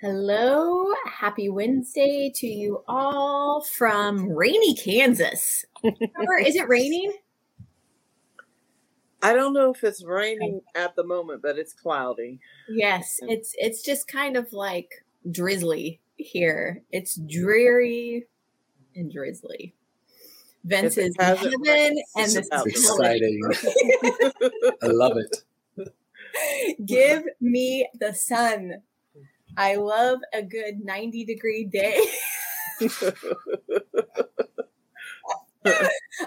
Hello, happy Wednesday to you all from rainy Kansas. is it raining? I don't know if it's raining at the moment, but it's cloudy. Yes, it's it's just kind of like drizzly here. It's dreary and drizzly. Vince is in heaven and this is exciting. I love it. Give me the sun. I love a good 90 degree day.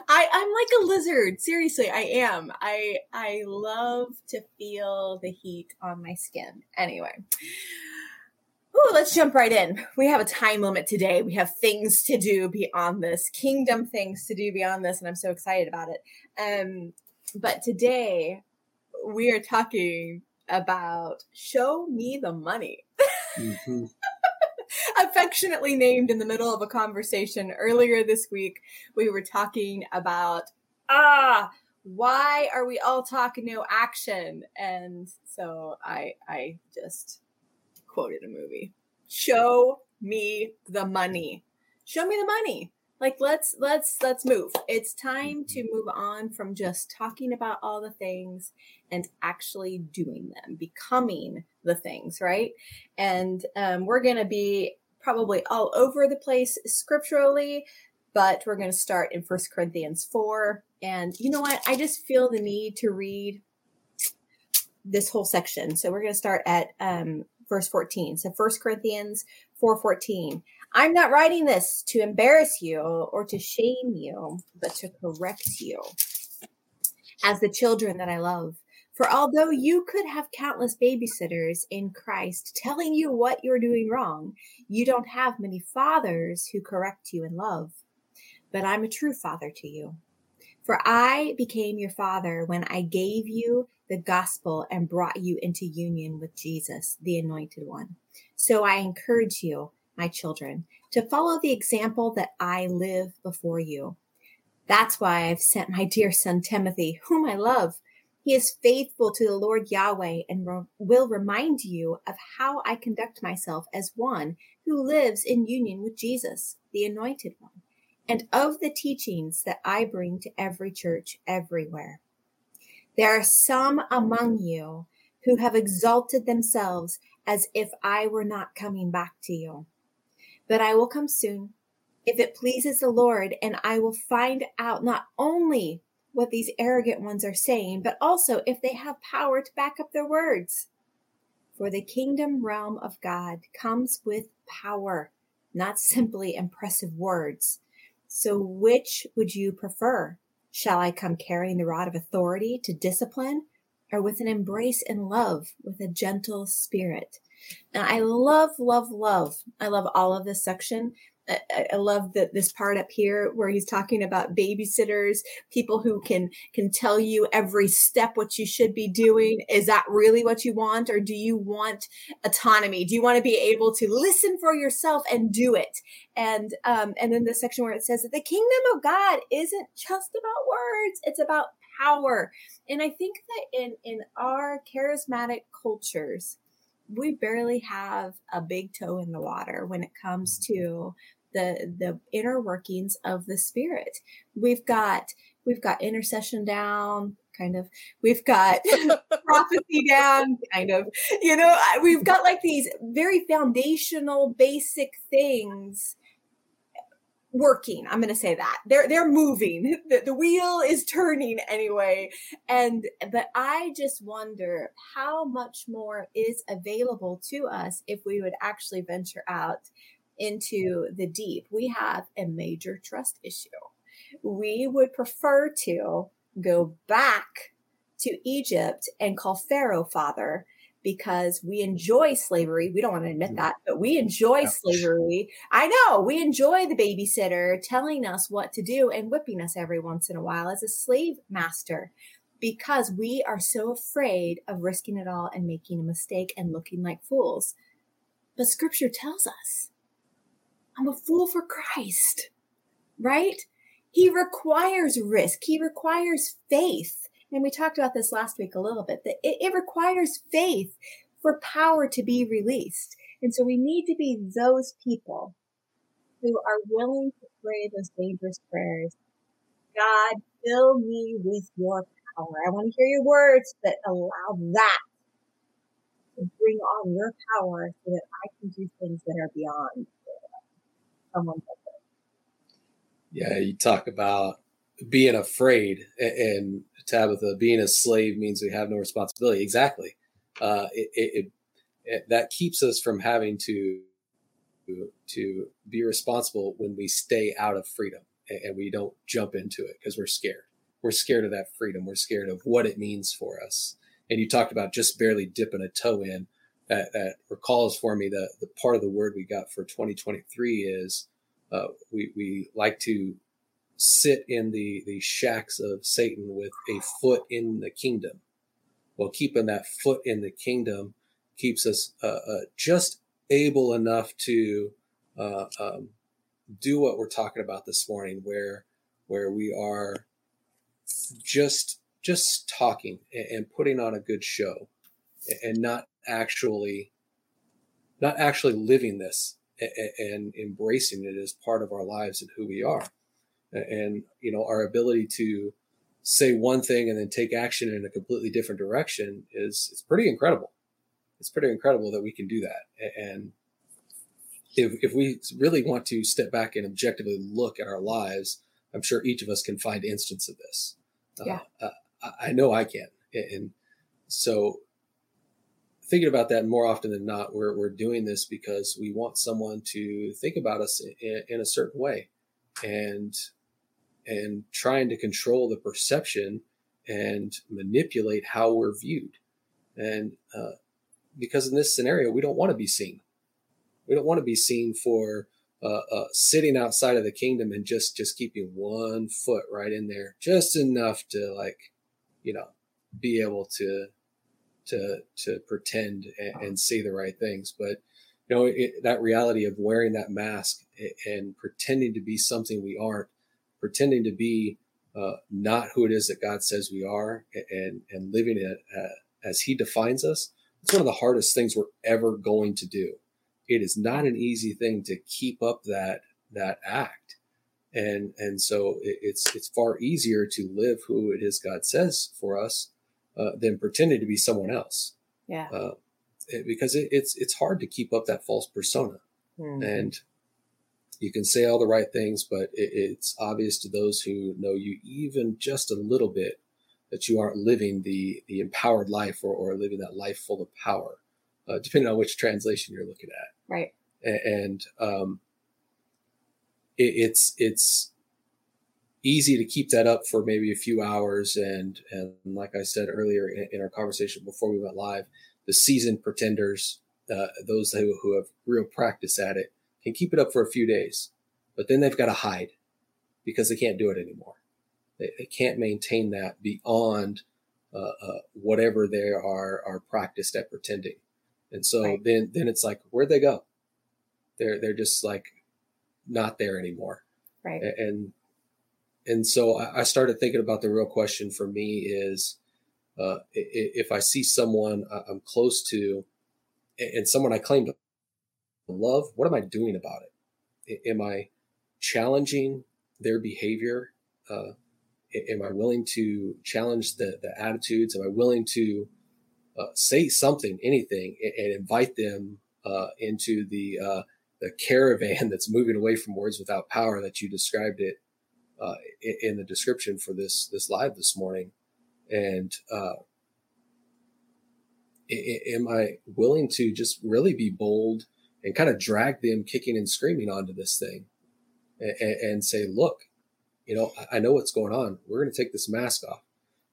I, I'm like a lizard. Seriously, I am. I I love to feel the heat on my skin. Anyway. Ooh, let's jump right in. We have a time limit today. We have things to do beyond this, kingdom things to do beyond this, and I'm so excited about it. Um, but today we are talking about show me the money. Mm-hmm. Affectionately named in the middle of a conversation earlier this week, we were talking about ah, why are we all talking no action? And so I I just quoted a movie. Show me the money. Show me the money like let's let's let's move. It's time to move on from just talking about all the things and actually doing them becoming the things right? And um, we're going to be probably all over the place scripturally but we're going to start in First corinthians 4 and you know what? I just feel the need to read this whole section. So we're going to start at um, verse 14 so First corinthians 4.14 I'm not writing this to embarrass you or to shame you, but to correct you as the children that I love. For although you could have countless babysitters in Christ telling you what you're doing wrong, you don't have many fathers who correct you in love. But I'm a true father to you. For I became your father when I gave you the gospel and brought you into union with Jesus, the anointed one. So I encourage you my children, to follow the example that I live before you. That's why I've sent my dear son Timothy, whom I love. He is faithful to the Lord Yahweh and re- will remind you of how I conduct myself as one who lives in union with Jesus, the Anointed One, and of the teachings that I bring to every church everywhere. There are some among you who have exalted themselves as if I were not coming back to you but I will come soon if it pleases the Lord, and I will find out not only what these arrogant ones are saying, but also if they have power to back up their words. For the kingdom realm of God comes with power, not simply impressive words. So, which would you prefer? Shall I come carrying the rod of authority to discipline, or with an embrace and love, with a gentle spirit? And I love, love, love. I love all of this section. I, I love that this part up here where he's talking about babysitters, people who can can tell you every step what you should be doing. Is that really what you want, or do you want autonomy? Do you want to be able to listen for yourself and do it? And um, and then the section where it says that the kingdom of God isn't just about words; it's about power. And I think that in in our charismatic cultures, we barely have a big toe in the water when it comes to the the inner workings of the spirit. We've got we've got intercession down, kind of. We've got prophecy down, kind of. You know, we've got like these very foundational, basic things working. I'm going to say that they're they're moving. The, the wheel is turning anyway. And but I just wonder how much more is available to us if we would actually venture out into the deep. We have a major trust issue. We would prefer to go back to Egypt and call Pharaoh father because we enjoy slavery. We don't want to admit mm. that, but we enjoy slavery. I know we enjoy the babysitter telling us what to do and whipping us every once in a while as a slave master because we are so afraid of risking it all and making a mistake and looking like fools. But scripture tells us I'm a fool for Christ, right? He requires risk. He requires faith and we talked about this last week a little bit that it, it requires faith for power to be released. And so we need to be those people who are willing to pray those dangerous prayers. God, fill me with your power. I want to hear your words that allow that to bring on your power so that I can do things that are beyond someone Yeah, you talk about being afraid and Tabitha, being a slave means we have no responsibility. Exactly. Uh, it, it, it, that keeps us from having to to be responsible when we stay out of freedom and we don't jump into it because we're scared. We're scared of that freedom. We're scared of what it means for us. And you talked about just barely dipping a toe in. That, that recalls for me the, the part of the word we got for 2023 is uh, we, we like to sit in the, the shacks of Satan with a foot in the kingdom. Well, keeping that foot in the kingdom keeps us uh, uh, just able enough to uh, um, do what we're talking about this morning, where where we are just just talking and, and putting on a good show, and not actually not actually living this and, and embracing it as part of our lives and who we are, and you know our ability to say one thing and then take action in a completely different direction is it's pretty incredible it's pretty incredible that we can do that. And if, if we really want to step back and objectively look at our lives, I'm sure each of us can find instance of this. Uh, yeah. Uh, I know I can. And so thinking about that more often than not, we're, we're doing this because we want someone to think about us in, in a certain way and, and trying to control the perception and manipulate how we're viewed. And, uh, because in this scenario, we don't want to be seen. We don't want to be seen for uh, uh, sitting outside of the kingdom and just just keeping one foot right in there, just enough to like, you know, be able to to to pretend and, and say the right things. But you know, it, that reality of wearing that mask and pretending to be something we aren't, pretending to be uh, not who it is that God says we are, and and living it uh, as He defines us it's one of the hardest things we're ever going to do. It is not an easy thing to keep up that that act, and and so it, it's it's far easier to live who it is God says for us uh, than pretending to be someone else. Yeah, uh, it, because it, it's it's hard to keep up that false persona, mm. and you can say all the right things, but it's obvious to those who know you even just a little bit that you aren't living the the empowered life or, or living that life full of power, uh, depending on which translation you're looking at. Right. And, um, it, it's it's easy to keep that up for maybe a few hours, and and like I said earlier in, in our conversation before we went live, the seasoned pretenders, uh, those who who have real practice at it, can keep it up for a few days, but then they've got to hide because they can't do it anymore. They, they can't maintain that beyond uh, uh, whatever they are are practiced at pretending. And so right. then then it's like where'd they go? They're they're just like not there anymore. Right. And and so I started thinking about the real question for me is uh, if I see someone I'm close to and someone I claim to love, what am I doing about it? Am I challenging their behavior? Uh, am I willing to challenge the, the attitudes? Am I willing to uh, say something, anything, and, invite them uh, into the uh, the caravan that's moving away from words without power that you described it uh, in, in, the description for this this live this morning? And uh, am I willing to just really be bold and kind of drag them kicking and screaming onto this thing and, and say, look, you know, I know what's going on. We're going to take this mask off.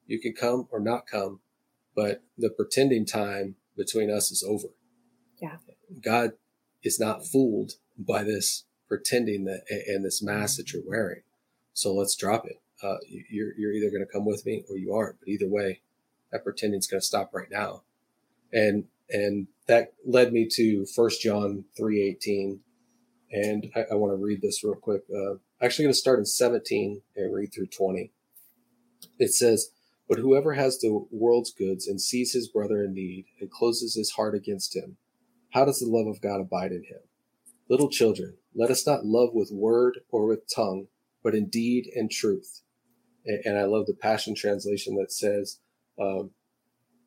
You can come or not come, but the pretending time between us is over. Yeah. God is not fooled by this pretending that and this mask that you're wearing. So let's drop it. Uh, you're, you're either going to come with me or you aren't. But either way, that pretending is going to stop right now. And, and that led me to first John 318. And I, I want to read this real quick. Uh, actually going to start in 17 and read through 20. It says, But whoever has the world's goods and sees his brother in need and closes his heart against him, how does the love of God abide in him? Little children, let us not love with word or with tongue, but in deed and truth. And I love the Passion Translation that says, um,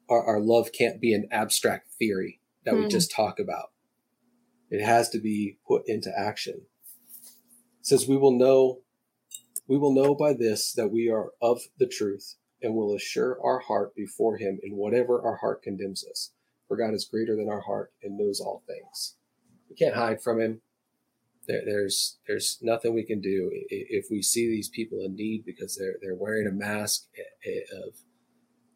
our, our, love can't be an abstract theory that mm. we hmm. just talk about. It has to be put into action. It says, we will know, we will know by this that we are of the truth and will assure our heart before him in whatever our heart condemns us. For God is greater than our heart and knows all things. We can't hide from him. There, there's there's nothing we can do if we see these people in need because they're they're wearing a mask eh, eh, of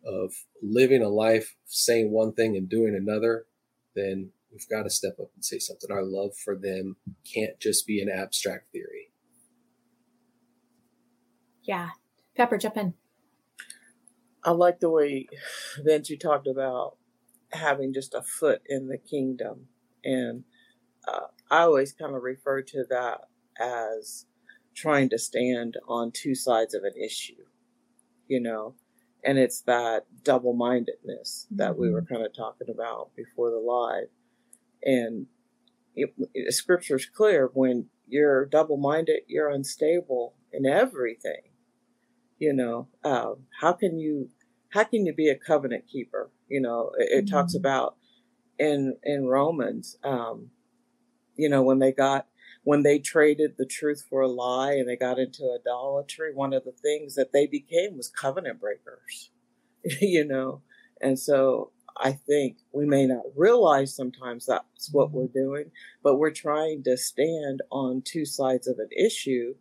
of living a life saying one thing and doing another. Then we've got to step up and say something. Our love for them can't just be an abstract theory. Yeah, Pepper, jump in. I like the way Vince you talked about having just a foot in the kingdom, and uh, I always kind of refer to that as trying to stand on two sides of an issue, you know, and it's that double mindedness that mm-hmm. we were mm-hmm. kind of talking about before the live, and it, it, scripture is clear when you're double minded, you're unstable in everything. You know, um, how can you how can you be a covenant keeper? You know, it, it mm-hmm. talks about in in Romans, um, you know, when they got when they traded the truth for a lie and they got into idolatry, one of the things that they became was covenant breakers. you know, and so I think we may not realize sometimes that's what we're mm-hmm. doing, but we're trying to stand on two sides of an issue.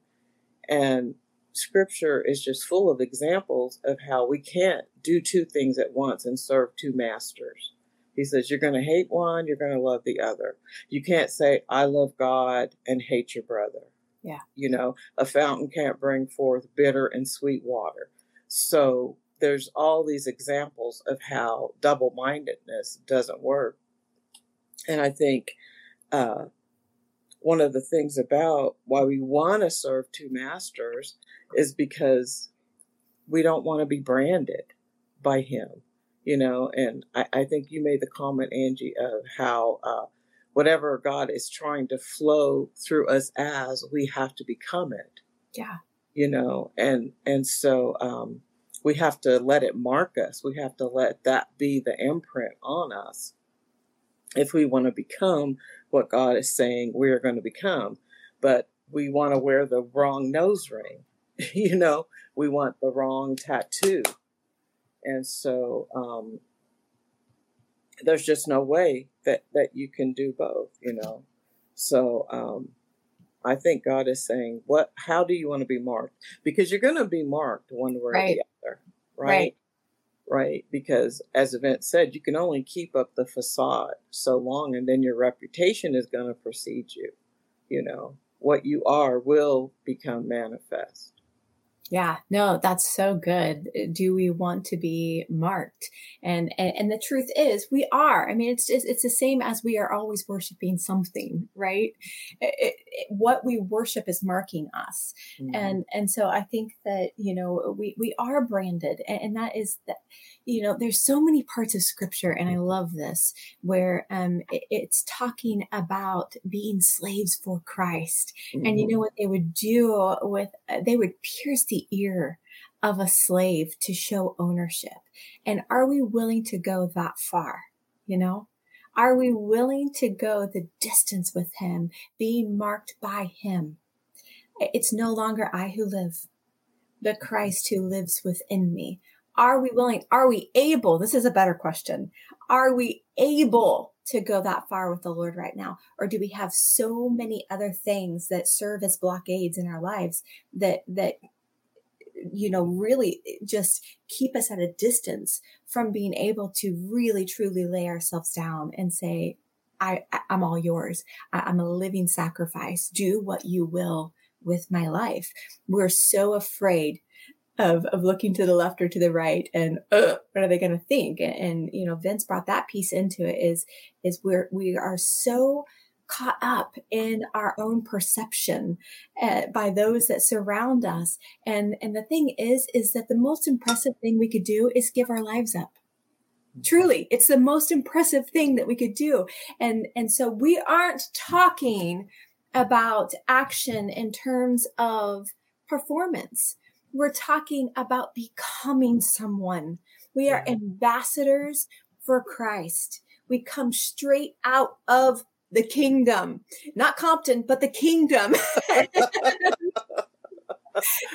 And scripture is just full of examples of how we can't do two things at once and serve two masters. He says, You're going to hate one, you're going to love the other. You can't say, I love God and hate your brother. Yeah. You know, a fountain can't bring forth bitter and sweet water. So there's all these examples of how double mindedness doesn't work. And I think uh, one of the things about why we want to serve two masters is because we don't want to be branded by him, you know. And I, I think you made the comment, Angie, of how uh, whatever God is trying to flow through us as, we have to become it. Yeah. You know, and and so um, we have to let it mark us. We have to let that be the imprint on us if we want to become what God is saying we're going to become. But we want to wear the wrong nose ring you know, we want the wrong tattoo. And so um, there's just no way that, that you can do both, you know. So um, I think God is saying, what? How do you want to be marked? Because you're going to be marked one way right. or the other, right? right? Right, because as Vince said, you can only keep up the facade so long, and then your reputation is going to precede you. You know, what you are will become manifest. Yeah, no, that's so good. Do we want to be marked? And, and, and the truth is we are. I mean, it's just, it's the same as we are always worshiping something, right? It, it, what we worship is marking us. Mm-hmm. And, and so I think that, you know, we, we are branded and, and that is that, you know, there's so many parts of scripture and I love this where, um, it, it's talking about being slaves for Christ. Mm-hmm. And you know mm-hmm. what they would do with, uh, they would pierce the the ear of a slave to show ownership? And are we willing to go that far? You know, are we willing to go the distance with him, being marked by him? It's no longer I who live, but Christ who lives within me. Are we willing? Are we able? This is a better question. Are we able to go that far with the Lord right now? Or do we have so many other things that serve as blockades in our lives that, that you know, really just keep us at a distance from being able to really truly lay ourselves down and say, I, I'm all yours. I'm a living sacrifice. Do what you will with my life. We're so afraid of, of looking to the left or to the right and uh, what are they going to think? And, and, you know, Vince brought that piece into it is, is we're, we are so caught up in our own perception uh, by those that surround us. And, and the thing is, is that the most impressive thing we could do is give our lives up. Truly, it's the most impressive thing that we could do. And, and so we aren't talking about action in terms of performance. We're talking about becoming someone. We are ambassadors for Christ. We come straight out of the kingdom, not Compton, but the kingdom.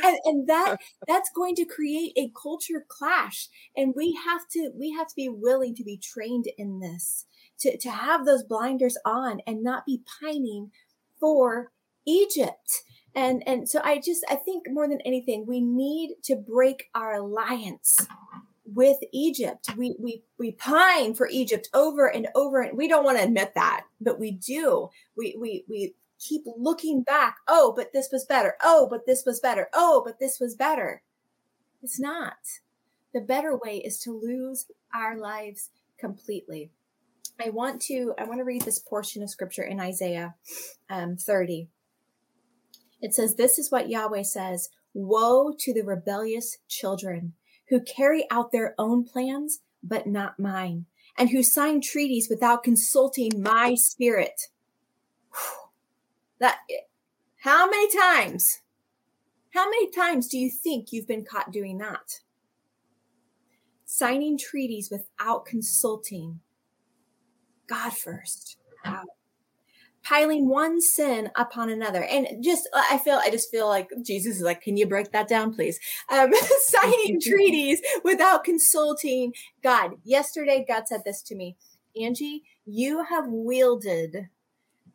and, and that that's going to create a culture clash. And we have to we have to be willing to be trained in this to, to have those blinders on and not be pining for egypt. And and so i just i think more than anything we need to break our alliance with Egypt. We we we pine for Egypt over and over and we don't want to admit that, but we do. We we we keep looking back. Oh, but this was better. Oh, but this was better. Oh, but this was better. It's not. The better way is to lose our lives completely. I want to I want to read this portion of scripture in Isaiah um, 30. It says, This is what Yahweh says Woe to the rebellious children who carry out their own plans, but not mine, and who sign treaties without consulting my spirit. That how many times? How many times do you think you've been caught doing that? Signing treaties without consulting God first. Wow piling one sin upon another. And just, I feel, I just feel like Jesus is like, can you break that down, please? Um, signing treaties without consulting God. Yesterday, God said this to me Angie, you have wielded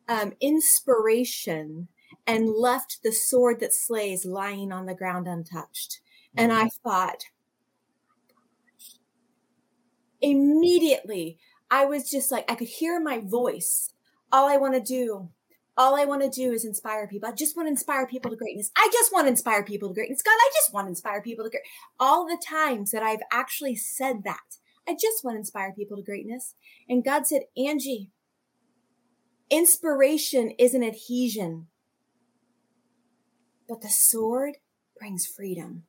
um, inspiration and left the sword that slays lying on the ground untouched. And I thought, immediately, I was just like, I could hear my voice all I want to do, all I want to do is inspire people. I just want to inspire people to greatness. I just want to inspire people to greatness. God, I just want to inspire people to greatness. All the times that I've actually said that, I just want to inspire people to greatness. And God said, Angie, inspiration is an adhesion, but the sword brings freedom.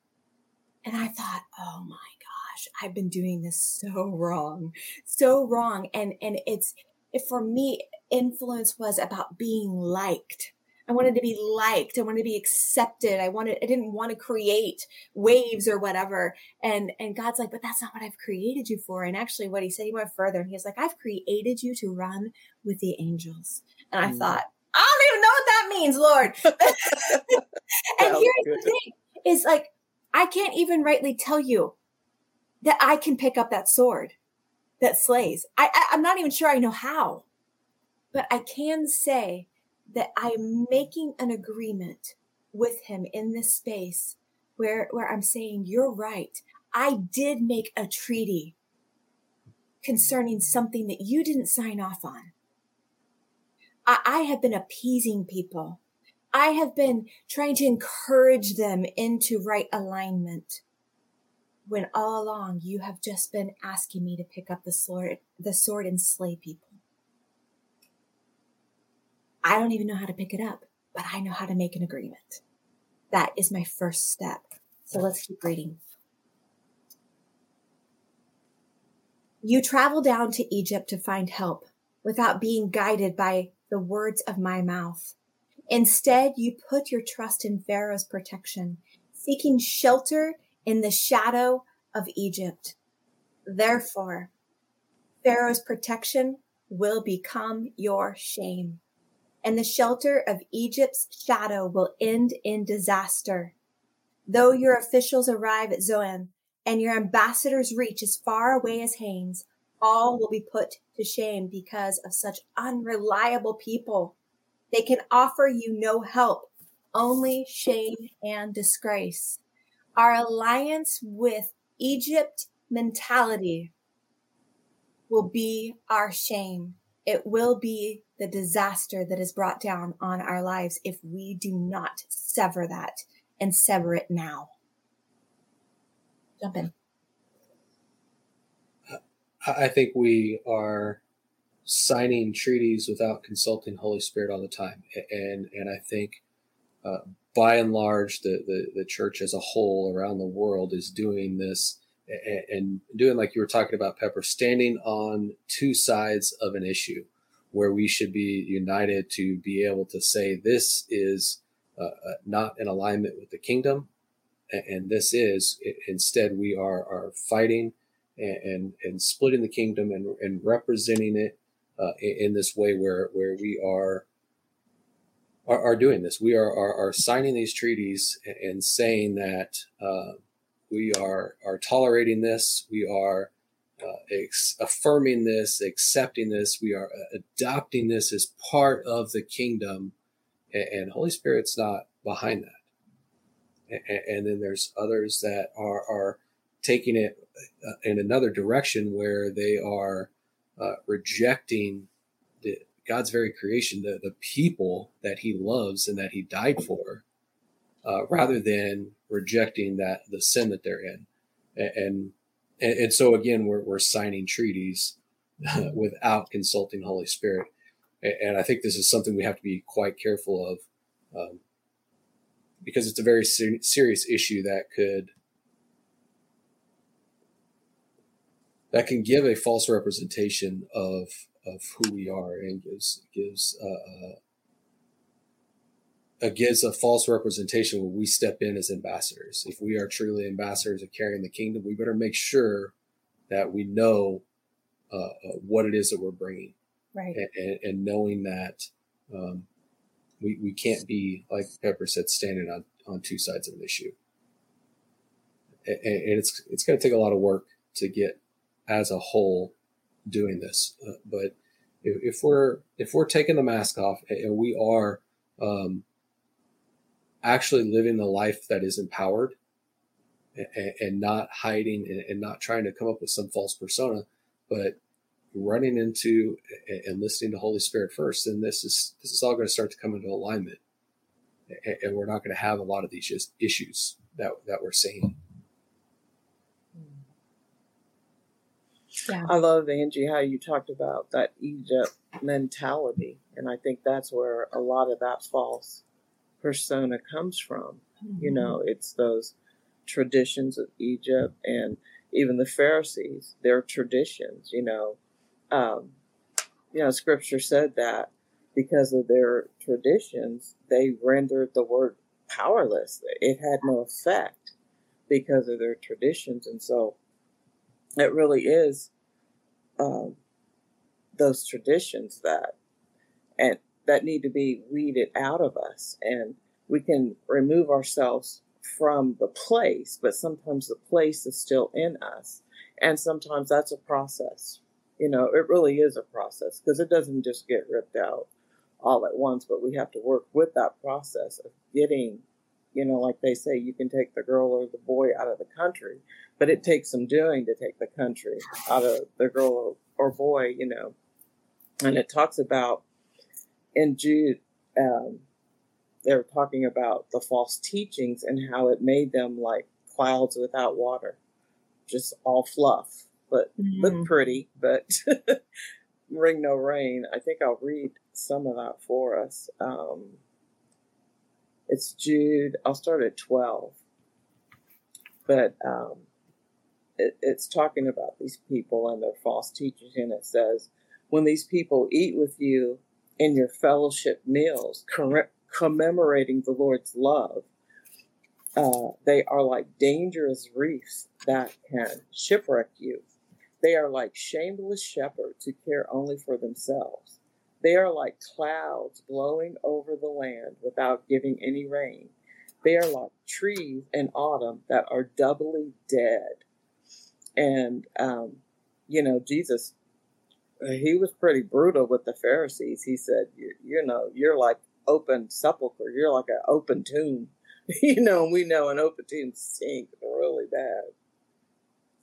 And I thought, oh my gosh, I've been doing this so wrong, so wrong. And, and it's, for me, influence was about being liked. I wanted to be liked. I wanted to be accepted. I wanted, I didn't want to create waves or whatever. And, and God's like, but that's not what I've created you for. And actually what he said, he went further and he was like, I've created you to run with the angels. And I mm. thought, I don't even know what that means, Lord. and here's good. the thing is like, I can't even rightly tell you that I can pick up that sword that slays. I, I I'm not even sure I know how. But I can say that I'm making an agreement with him in this space where, where I'm saying, you're right. I did make a treaty concerning something that you didn't sign off on. I, I have been appeasing people. I have been trying to encourage them into right alignment when all along you have just been asking me to pick up the sword, the sword and slay people. I don't even know how to pick it up, but I know how to make an agreement. That is my first step. So let's keep reading. You travel down to Egypt to find help without being guided by the words of my mouth. Instead, you put your trust in Pharaoh's protection, seeking shelter in the shadow of Egypt. Therefore, Pharaoh's protection will become your shame and the shelter of Egypt's shadow will end in disaster. Though your officials arrive at Zoan and your ambassadors reach as far away as Hanes, all will be put to shame because of such unreliable people. They can offer you no help, only shame and disgrace. Our alliance with Egypt mentality will be our shame. It will be the disaster that is brought down on our lives if we do not sever that and sever it now. Jump in. I think we are signing treaties without consulting Holy Spirit all the time, and and I think uh, by and large the, the the church as a whole around the world is doing this and, and doing like you were talking about Pepper, standing on two sides of an issue where we should be united to be able to say this is uh, uh not in alignment with the kingdom and this is instead we are are fighting and and, and splitting the kingdom and, and representing it uh, in, this way where where we are are, are doing this. We are, are, are signing these treaties and saying that uh, we are are tolerating this. We are uh, ex- affirming this accepting this. We are uh, adopting this as part of the kingdom and, and holy spirit's not behind that. And, then there's others that are are taking it uh, in another direction where they are uh, rejecting the, God's very creation, the the people that He loves and that He died for, uh, rather than rejecting that the sin that they're in, and and, and so again we're we're signing treaties without consulting Holy Spirit, and I think this is something we have to be quite careful of. Um, because it's a very ser- serious issue that could that can give a false representation of of who we are and gives gives uh, uh, gives a false representation when we step in as ambassadors. If we are truly ambassadors of carrying the kingdom, we better make sure that we know uh, uh what it is that we're bringing, right? And, and knowing that um, we, we can't be, like Pepper said, standing on, on two sides of an issue. And, and it's, it's going to take a lot of work to get as a whole doing this. Uh, but if, if, we're, if we're taking the mask off and we are, um, actually living the life that is empowered and, and not hiding and, and, not trying to come up with some false persona, but running into and listening to Holy Spirit first, then this is this is all going to start to come into alignment, and we're not going to have a lot of these issues that that we're seeing. Yeah. I love Angie how you talked about that Egypt mentality, and I think that's where a lot of that false persona comes from. Mm-hmm. You know, it's those traditions of Egypt and even the Pharisees, their traditions, you know, um, you know, scripture said that because of their traditions, they rendered the word powerless. It had no effect because of their traditions. And so it really is um, those traditions that and that need to be weeded out of us and we can remove ourselves from the place but sometimes the place is still in us and sometimes that's a process you know, it really is a process because it doesn't just get ripped out all at once, but we have to work with that process of getting, you know, like they say, you can take the girl or the boy out of the country, but it takes some doing to take the country out of the girl or, or boy, you know. And it talks about in Jude, um, they're talking about the false teachings and how it made them like clouds without water, just all fluff but mm-hmm. look pretty, but ring no rain. I think I'll read some of that for us. Um, it's Jude. I'll start at 12. But um, it, it's talking about these people and their false teachers, and it says, When these people eat with you in your fellowship meals, commemorating the Lord's love, uh, they are like dangerous reefs that can shipwreck you. They are like shameless shepherds who care only for themselves. They are like clouds blowing over the land without giving any rain. They are like trees in autumn that are doubly dead. And, um, you know, Jesus, he was pretty brutal with the Pharisees. He said, you, you know, you're like open sepulcher. You're like an open tomb. you know, we know an open tomb stinks really bad.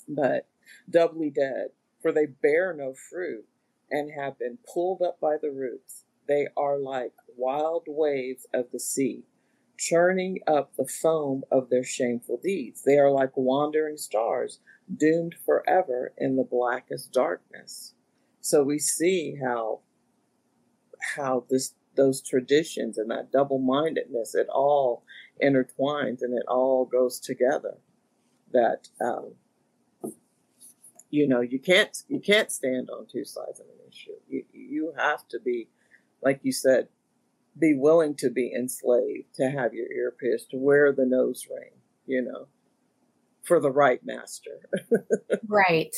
But doubly dead, for they bear no fruit and have been pulled up by the roots. They are like wild waves of the sea, churning up the foam of their shameful deeds. They are like wandering stars, doomed forever in the blackest darkness. So we see how how this those traditions and that double mindedness it all intertwines and it all goes together. That um, you know you can't you can't stand on two sides of an issue. You you have to be, like you said, be willing to be enslaved, to have your ear pierced, to wear the nose ring, you know, for the right master. right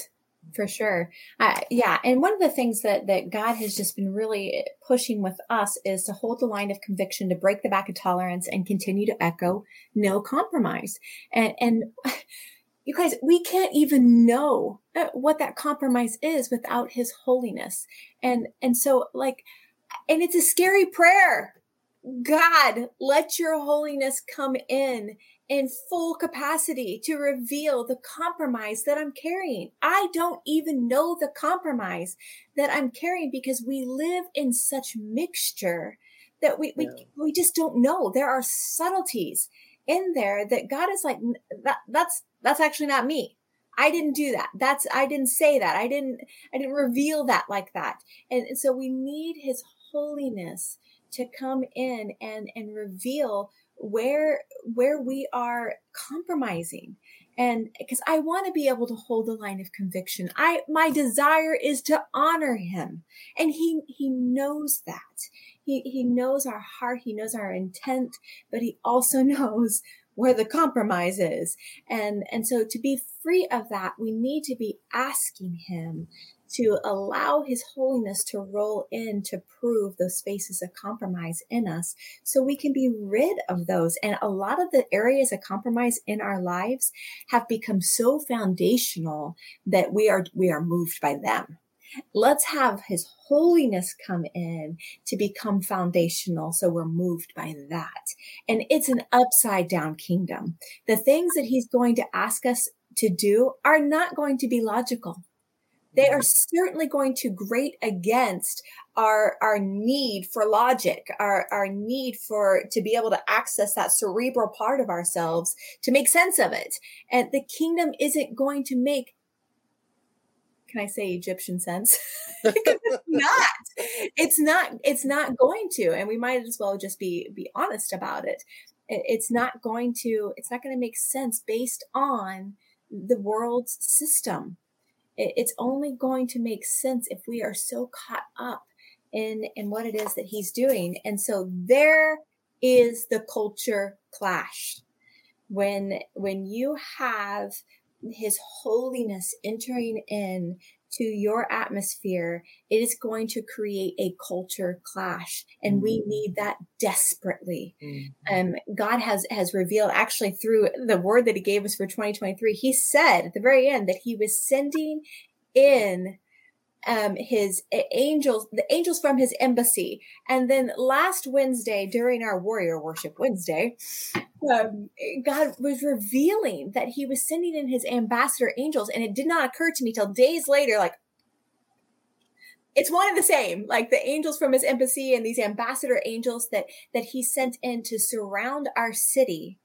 for sure. Uh, yeah and one of the things that that god has just been really pushing with us is to hold the line of conviction to break the back of tolerance and continue to echo no compromise. And and you guys we can't even know uh, what that compromise is without his holiness. And and so like and it's a scary prayer. God let your holiness come in in full capacity to reveal the compromise that I'm carrying. I don't even know the compromise that I'm carrying because we live in such mixture that we, yeah. we, we just don't know. There are subtleties in there that God is like, that, that's, that's actually not me. I didn't do that. That's, I didn't say that. I didn't, I didn't reveal that like that. And, and so we need his holiness to come in and, and reveal where where we are compromising. And because i want to be able to hold the line of conviction. I my desire is to honor him. And he he knows that. He he knows our heart he knows our intent but he also knows where the compromise is. And and so to be free of that we need to be asking him to allow his holiness to roll in to prove those spaces of compromise in us so we can be rid of those. And a lot of the areas of compromise in our lives have become so foundational that we are, we are moved by them. Let's have his holiness come in to become foundational. So we're moved by that. And it's an upside down kingdom. The things that he's going to ask us to do are not going to be logical they are certainly going to grate against our our need for logic our our need for to be able to access that cerebral part of ourselves to make sense of it. And the kingdom isn't going to make can i say egyptian sense? It's not. It's not it's not going to and we might as well just be be honest about it. It's not going to it's not going to make sense based on the world's system it's only going to make sense if we are so caught up in in what it is that he's doing. And so there is the culture clash. When when you have his holiness entering in to your atmosphere, it is going to create a culture clash. And mm-hmm. we need that desperately. Mm-hmm. Um, God has, has revealed actually through the word that he gave us for 2023, he said at the very end that he was sending in um, his angels, the angels from his embassy. And then last Wednesday, during our Warrior Worship Wednesday, um, God was revealing that he was sending in his ambassador angels. And it did not occur to me till days later, like, it's one and the same like the angels from his embassy and these ambassador angels that that he sent in to surround our city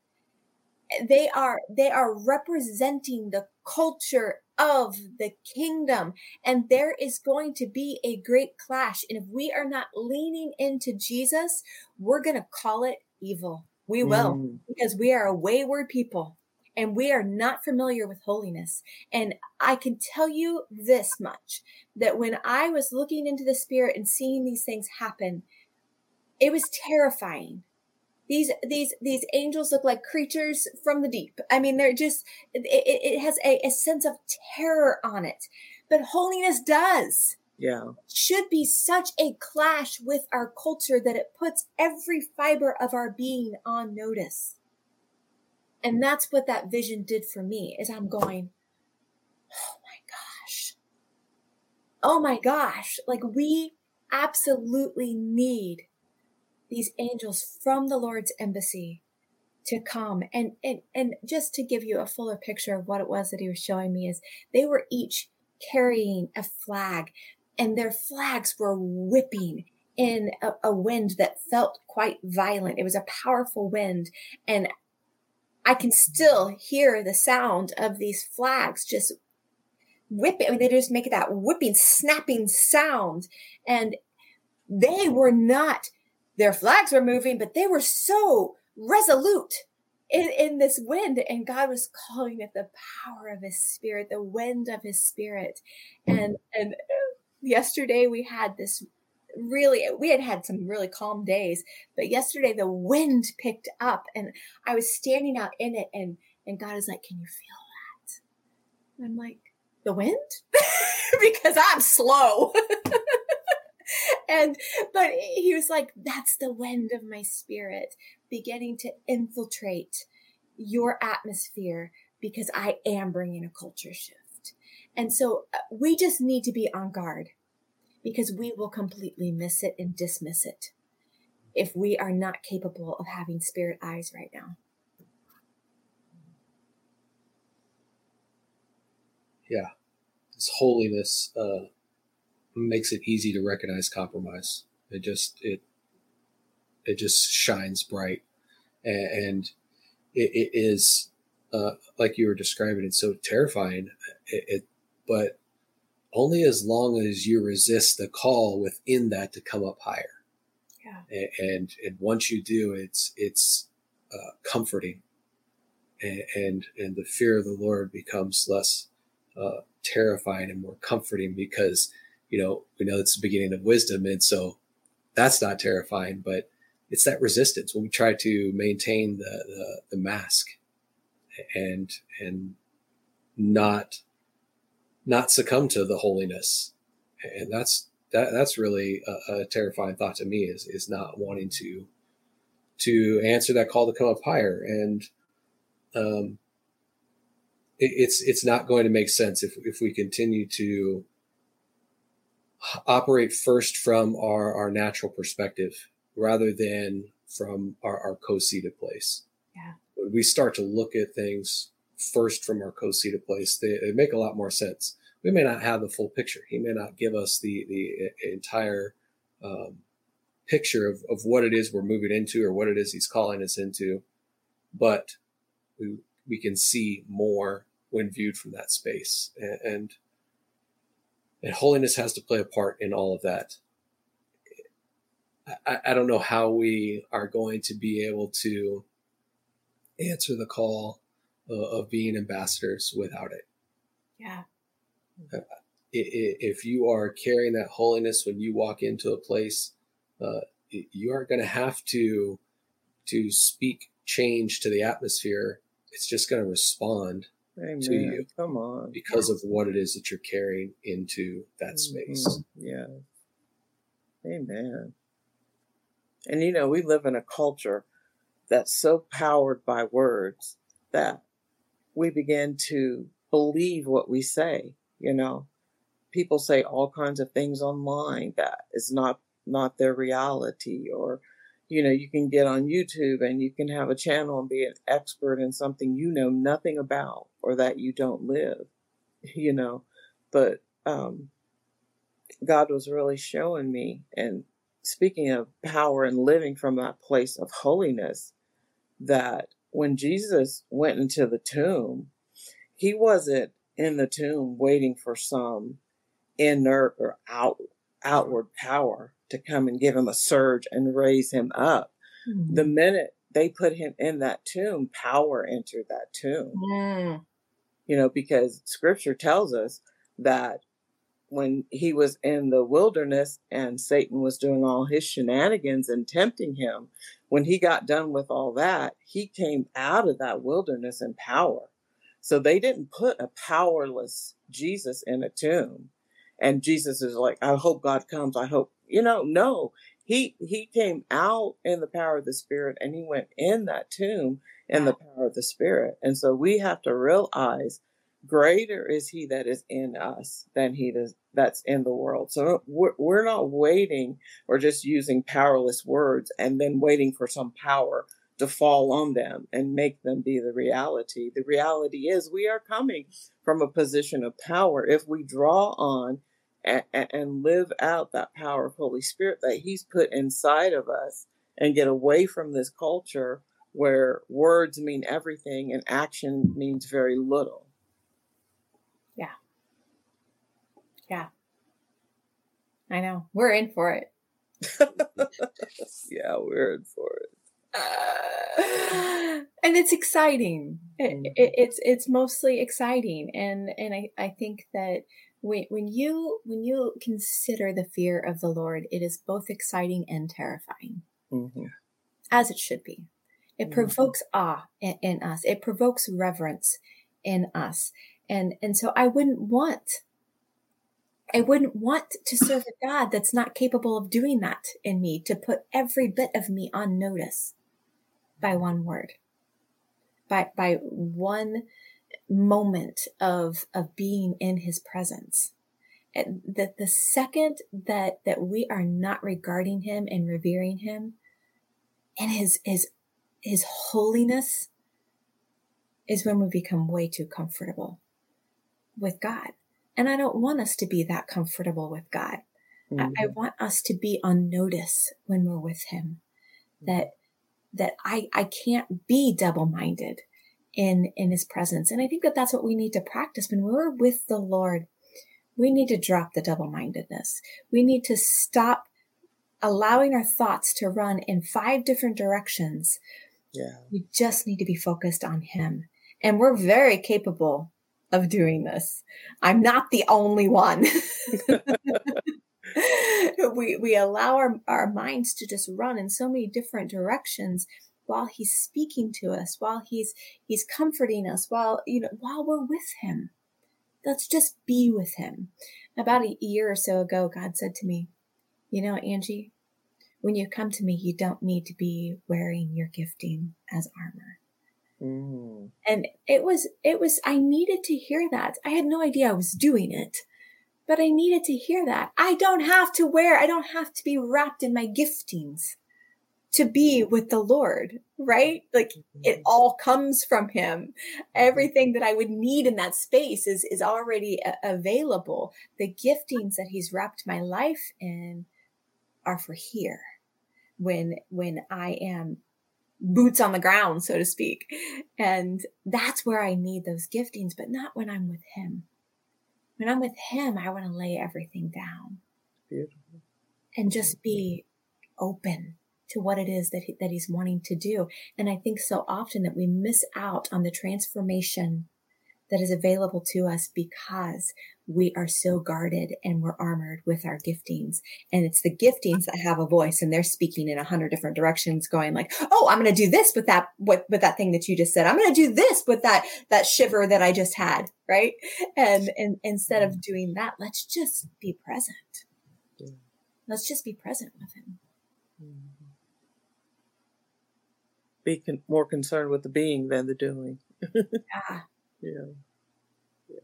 they are they are representing the culture of the kingdom. And there is going to be a great clash. And if we are not leaning into Jesus, we're going to call it evil. We will, mm. because we are a wayward people and we are not familiar with holiness. And I can tell you this much that when I was looking into the spirit and seeing these things happen, it was terrifying these these these angels look like creatures from the deep i mean they're just it, it has a, a sense of terror on it but holiness does yeah. should be such a clash with our culture that it puts every fiber of our being on notice. And that's what that vision did for me is i'm going oh my gosh. Oh my gosh. Like we absolutely need these angels from the Lord's embassy to come. And and and just to give you a fuller picture of what it was that he was showing me is they were each carrying a flag and their flags were whipping in a, a wind that felt quite violent it was a powerful wind and i can still hear the sound of these flags just whipping. I mean, they just make that whipping, snapping sound. And they were not, their flags were moving, but they were so resolute in, in this wind. And God was calling it the power of his spirit, the wind of his spirit. And, and yesterday we had this really we had had some really calm days but yesterday the wind picked up and i was standing out in it and and god is like can you feel that? And i'm like the wind? Because i'm slow. And but he was like that's the wind of my spirit beginning to infiltrate your atmosphere because i am bringing a culture shift and so uh, we just need to be on guard because we will completely miss it and dismiss it if we are not capable of having spirit eyes right now. Yeah, this holiness uh, makes it easy to recognize compromise. It just it it just shines bright, and, and it, it is uh, like you were describing. It's so terrifying. It, it but only as long as you resist the call within that to come up higher. Yeah. And and once you do, it's it's uh, comforting, and, and, and the fear of the Lord becomes less uh, terrifying and more comforting because you know we know it's the beginning of wisdom, and so that's not terrifying, but it's that resistance when we try to maintain the, the, the mask and and not not succumb to the holiness. And that's that that's really a, a, terrifying thought to me is is not wanting to to answer that call to come up higher. And um it, it's it's not going to make sense if if we continue to operate first from our our natural perspective rather than from our, our co-seated place. Yeah. We start to look at things first from our co-seated place they, they make a lot more sense we may not have the full picture. He may not give us the the entire um, picture of, of what it is we're moving into or what it is he's calling us into, but we we can see more when viewed from that space, and and, and holiness has to play a part in all of that. I, I don't know how we are going to be able to answer the call uh, of being ambassadors without it. Yeah if you are carrying that holiness when you walk into a place, uh, you aren't going to have to to speak change to the atmosphere. It's just going to respond Amen. to you. Come on, because of what it is that you're carrying into that mm-hmm. space. Yeah. Amen. And you know, we live in a culture that's so powered by words that we begin to believe what we say you know people say all kinds of things online that is not not their reality or you know you can get on youtube and you can have a channel and be an expert in something you know nothing about or that you don't live you know. But um god was really showing me and speaking of power and living from that place of holiness that when jesus went into the tomb he wasn't in the tomb waiting for some inert or out, outward power to come and give him a surge and raise him up. Mm-hmm. The minute they put him in that tomb, power entered that tomb. Mm. You know, because scripture tells us that when he was in the wilderness and Satan was doing all his shenanigans and tempting him, when he got done with all that, he came out of that wilderness in power. So they didn't put a powerless Jesus in a tomb. And Jesus is like, I hope God comes. I hope, you know, no, he, he came out in the power of the spirit and he went in that tomb in the power of the spirit. And so we have to realize greater is he that is in us than he that's in the world. So we're, we're not waiting or just using powerless words and then waiting for some power to fall on them and make them be the reality. The reality is we are coming from a position of power if we draw on and, and live out that power of Holy Spirit that He's put inside of us and get away from this culture where words mean everything and action means very little. Yeah. Yeah. I know. We're in for it. yeah, we're in for it. Uh, and it's exciting. It, Mhm. it, it's it's mostly exciting, and and I, I think that when when you when you consider the fear of the Lord, it is both exciting and terrifying, hmm as it should be. It Mhm. provokes awe in, in us. It provokes reverence in us, and and so I wouldn't want. I wouldn't want to serve a God that's not capable of doing that in me, to put every bit of me on notice by one word, by, by one moment of, of being in his presence. That the second that, that we are not regarding him and revering him and his, his, his holiness is when we become way too comfortable with God. And I don't want us to be that comfortable with God. I, I mm-hmm. want us to be on notice when we're with him that that I I can't be double-minded in in his presence. And I think that that's what we need to practice when we're with the Lord. We need to drop the double-mindedness. We need to stop allowing our thoughts to run in five different directions. Yeah. We just need to be focused on him. And we're very capable of doing this. I'm not the only one. we we allow our, our minds to just run in so many different directions while he's speaking to us, while he's he's comforting us, while you know, while we're with him. Let's just be with him. About a year or so ago, God said to me, You know, Angie, when you come to me, you don't need to be wearing your gifting as armor Mm. and it was it was i needed to hear that i had no idea i was doing it but i needed to hear that. I don't have to wear i don't have to be wrapped in my giftings to be with the lord right? Like mm-hmm. it all comes from him. Everything that i would need in that space is is already a- available. The giftings that he's wrapped my life in are for here. When when i am boots on the ground, so to speak. And that's where I need those giftings, but not when I'm with him. When I'm with him, I want to lay everything down Beautiful. and just be open to what it is that he, that he's wanting to do. And I think so often that we miss out on the transformation that is available to us because we are so guarded and we're armored with our giftings. And it's the giftings that have a voice and they're speaking in a hundred different directions going like, Oh, I'm going to do this with that, with, with that thing that you just said. I'm going to do this with that, that shiver that I just had. Right. And, and instead of doing that, let's just be present. Yeah. Let's just be present with him. Mhm. Be con- more concerned with the being than the doing. Yeah. Yeah.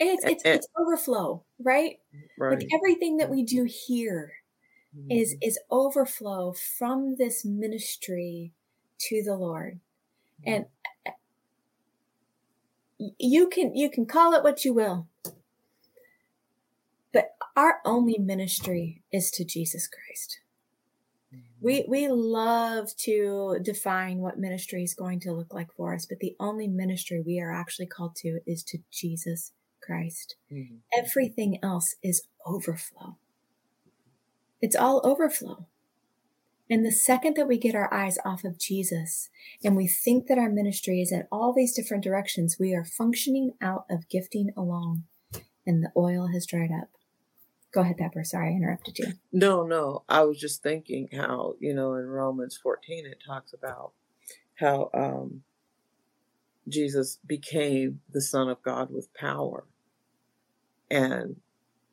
And it's, it's, And- it's overflow, right? Right. Like everything that we do here is Mhm. is overflow from this ministry to the Lord. And you can you can call it what you will. But our only ministry is to Jesus Christ. We we love to define what ministry is going to look like for us, but the only ministry we are actually called to is to Jesus Christ. Mhm. Everything else is overflow. It's all overflow. And the second that we get our eyes off of Jesus and we think that our ministry is in all these different directions, we are functioning out of gifting alone and the oil has dried up. Go ahead, Pepper. Sorry, I interrupted you. No, no. I was just thinking how, you know, in Romans 14, it talks about how um, Jesus became the Son of God with power. And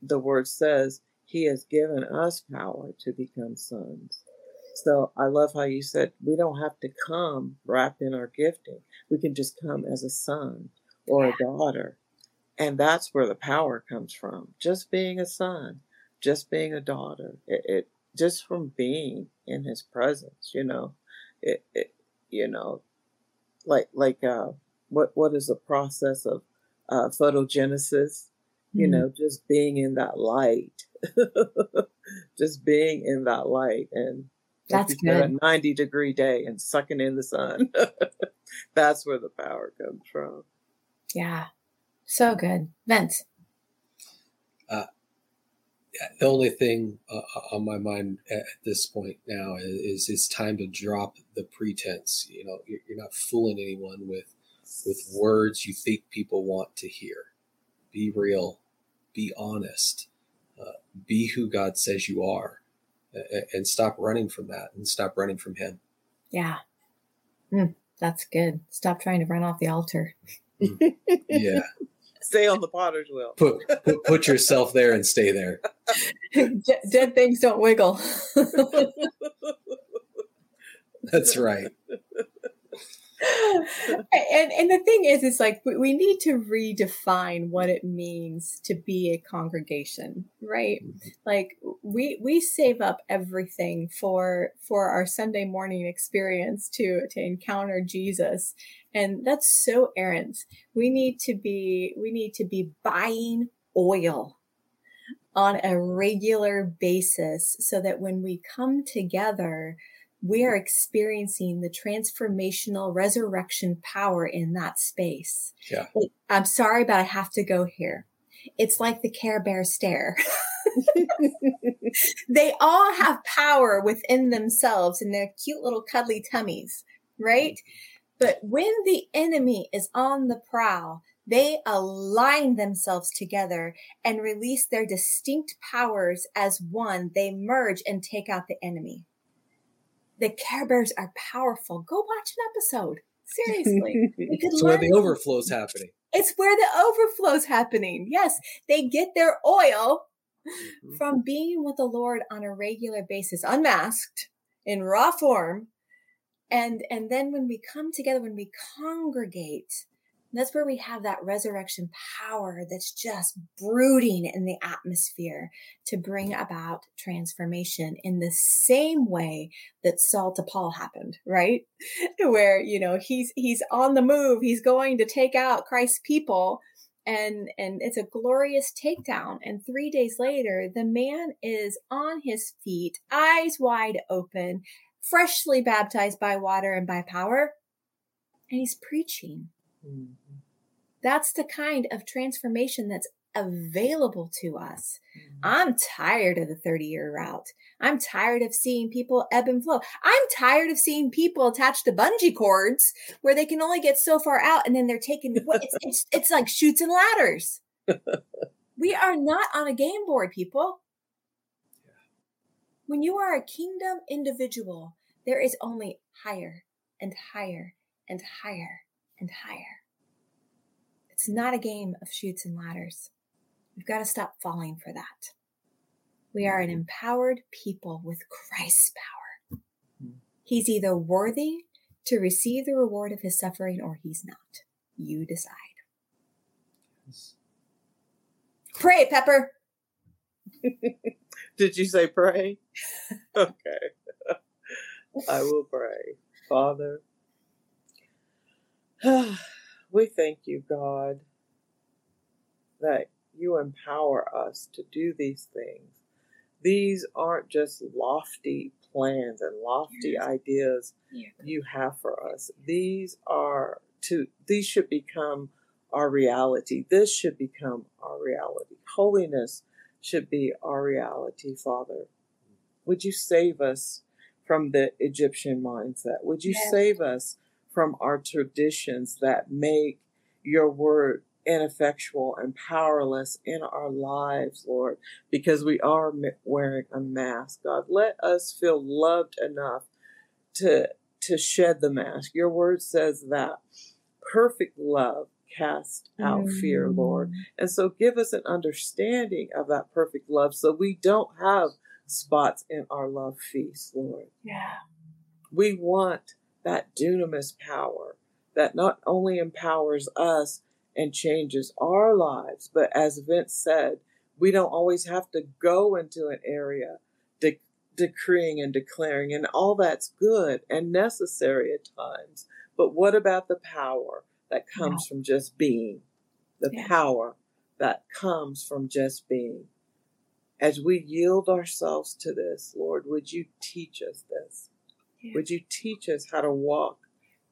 the word says he has given us power to become sons. So I love how you said we don't have to come wrapped in our gifting. We can just come as a son or a daughter. And that's where the power comes from. Just being a son, just being a daughter. It, it just from being in his presence, you know. It, it you know, like like uh what what is the process of uh photogenesis? You Mhm. know, just being in that light. just being in that light and That's you good. a 90 degree day and sucking in the sun. That's where the power comes from. Yeah. So good. Vince. the only thing uh, on my mind at this point now is, is, it's time to drop the pretense. You know, you're, you're not fooling anyone with with words you think people want to hear. Be real, be honest, uh, be who God says you are, and, and stop running from that, and stop running from Him. Yeah, mm, that's good. Stop trying to run off the altar. Mm. Yeah. Stay on the potter's wheel. Put, put, put yourself there and stay there. Dead things don't wiggle. That's right. and and the thing is, it's like we need to redefine what it means to be a congregation, right? Mm-hmm. Like we we save up everything for for our Sunday morning experience to to encounter Jesus, and that's so errant. We need to be we need to be buying oil on a regular basis so that when we come together we are experiencing the transformational resurrection power in that space. Yeah. I'm sorry, but I have to go here. It's like the Care Bear stare. they all have power within themselves in their cute little cuddly tummies, right? But when the enemy is on the prowl, they align themselves together and release their distinct powers as one. They merge and take out the enemy the Care Bears are powerful. Go watch an episode. Seriously. it's where the overflow's happening. It's where the overflow's happening. Yes. They get their oil mm-hmm. from being with the Lord on a regular basis, unmasked in raw form. And, and then when we come together, when we congregate, that's where we have that resurrection power that's just brooding in the atmosphere to bring about transformation in the same way that Saul to Paul happened, right? Where, you know, he's, he's on the move. He's going to take out Christ's people and, and it's a glorious takedown. And three days later, the man is on his feet, eyes wide open, freshly baptized by water and by power. And he's preaching Mm-hmm. That's the kind of transformation that's available to us. Mm-hmm. I'm tired of the 30 year route. I'm tired of seeing people ebb and flow. I'm tired of seeing people attached to bungee cords where they can only get so far out and then they're taking it's, it's, it's like Chutes and Ladders. we are not on a game board, people. When you are a kingdom individual, there is only higher and higher and higher and higher. It's not a game of Chutes and Ladders. We've got to stop falling for that. We are an mm-hmm. empowered people with Christ's power. Mm-hmm. He's either worthy to receive the reward of his suffering or he's not. You decide. Pray, Pepper. Did you say pray? okay. I will pray. Father, we thank you, God, that you empower us to do these things. These aren't just lofty plans and lofty yes. ideas you have for us. These are to these should become our reality. This should become our reality. Holiness should be our reality, Father. Would you save us from the Egyptian mindset? Would you yes. save us from our traditions that make your word ineffectual and powerless in our lives, Lord, because we are wearing a mask. God, let us feel loved enough to to shed the mask. Your word says that perfect love casts out mm. fear, Lord. And so give us an understanding of that perfect love so we don't have spots in our love feast, Lord. Yeah. We want that dunamis power that not only empowers us and changes our lives, but as Vince said, we don't always have to go into an area de- decreeing and declaring, and all that's good and necessary at times. But what about the power that comes yeah. from just being? The yeah. power that comes from just being. As we yield ourselves to this, Lord, would you teach us this? Yeah. Would you teach us how to walk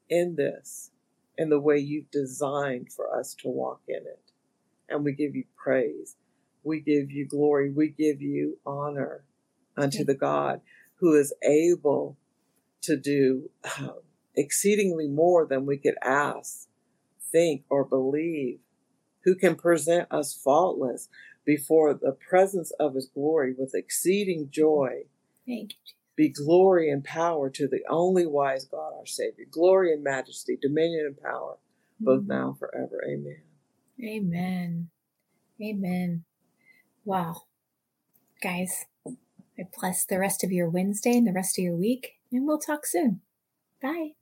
in this in the way you've designed for us to walk in it? And we give you praise. we give you glory. We give you honor unto the God who is able to do uh, exceedingly more than we could ask, think, or believe, who can present us faultless before the presence of his glory with exceeding joy. Thank you. Be glory and power to the only wise God, our Savior. Glory and majesty, dominion and power, both Mhm. now and forever. Amen. Amen. Amen. Wow. Guys, I bless the rest of your Wednesday and the rest of your week, and we'll talk soon. Bye.